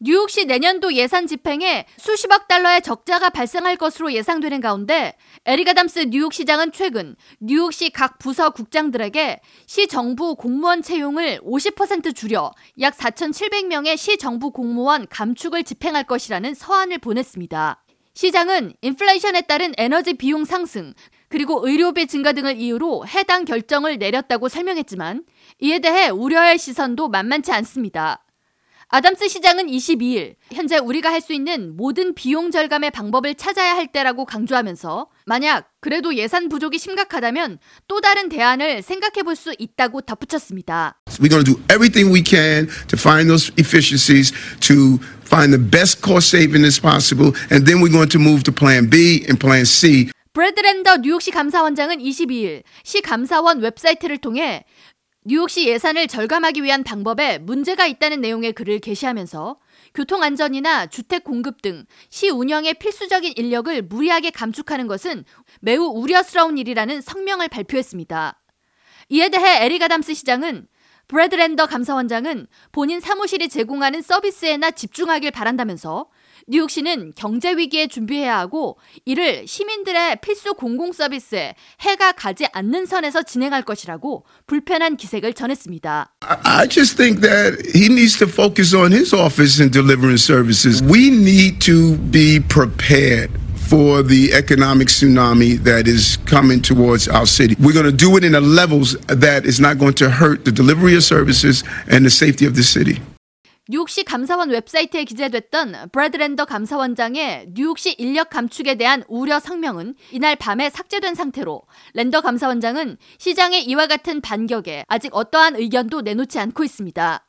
뉴욕시 내년도 예산 집행에 수십억 달러의 적자가 발생할 것으로 예상되는 가운데 에릭 아담스 뉴욕시장은 최근 뉴욕시 각 부서 국장들에게 시 정부 공무원 채용을 50% 줄여 약 4,700명의 시 정부 공무원 감축을 집행할 것이라는 서한을 보냈습니다. 시장은 인플레이션에 따른 에너지 비용 상승, 그리고 의료비 증가 등을 이유로 해당 결정을 내렸다고 설명했지만 이에 대해 우려의 시선도 만만치 않습니다. 아담스 시장은 22일 현재 우리가 할 수 있는 모든 비용 절감의 방법을 찾아야 할 때라고 강조하면서 만약 그래도 예산 부족이 심각하다면 또 다른 대안을 생각해 볼 수 있다고 덧붙였습니다. We're going to do everything we can to find those efficiencies to find the best cost saving as possible and then we're going to move to plan B and plan C. 브래드랜더 뉴욕시 감사원장은 22일 시 감사원 웹사이트를 통해 뉴욕시 예산을 절감하기 위한 방법에 문제가 있다는 내용의 글을 게시하면서 교통안전이나 주택 공급 등 시 운영의 필수적인 인력을 무리하게 감축하는 것은 매우 우려스러운 일이라는 성명을 발표했습니다. 이에 대해 에릭 아담스 시장은 브래드 랜더 감사원장은 본인 사무실이 제공하는 서비스에나 집중하길 바란다면서 뉴욕시는 경제 위기에 준비해야 하고 이를 시민들의 필수 공공 서비스에 해가 가지 않는 선에서 진행할 것이라고 불편한 기색을 전했습니다. I just think that he needs to focus on his office and delivering services. We need to be prepared. for the economic tsunami that is coming towards our city. We're going to do it in a levels that is not going to hurt the delivery of services and the safety of the city. 뉴욕시 감사원 웹사이트에 기재됐던 브래드랜더 감사원장의 뉴욕시 인력 감축에 대한 우려 성명은 이날 밤에 삭제된 상태로 랜더 감사원장은 시장의 이와 같은 반격에 아직 어떠한 의견도 내놓지 않고 있습니다.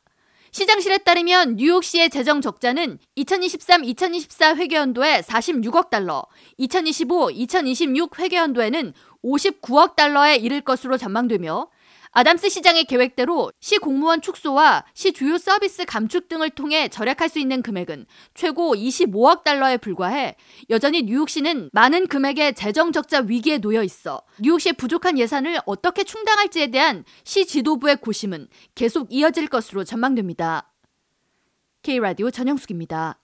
시장실에 따르면 뉴욕시의 재정 적자는 2023-2024 회계연도에 46억 달러, 2025-2026 회계연도에는 59억 달러에 이를 것으로 전망되며 아담스 시장의 계획대로 시 공무원 축소와 시 주요 서비스 감축 등을 통해 절약할 수 있는 금액은 최고 25억 달러에 불과해 여전히 뉴욕시는 많은 금액의 재정 적자 위기에 놓여 있어 뉴욕시의 부족한 예산을 어떻게 충당할지에 대한 시 지도부의 고심은 계속 이어질 것으로 전망됩니다. K라디오 전영숙입니다.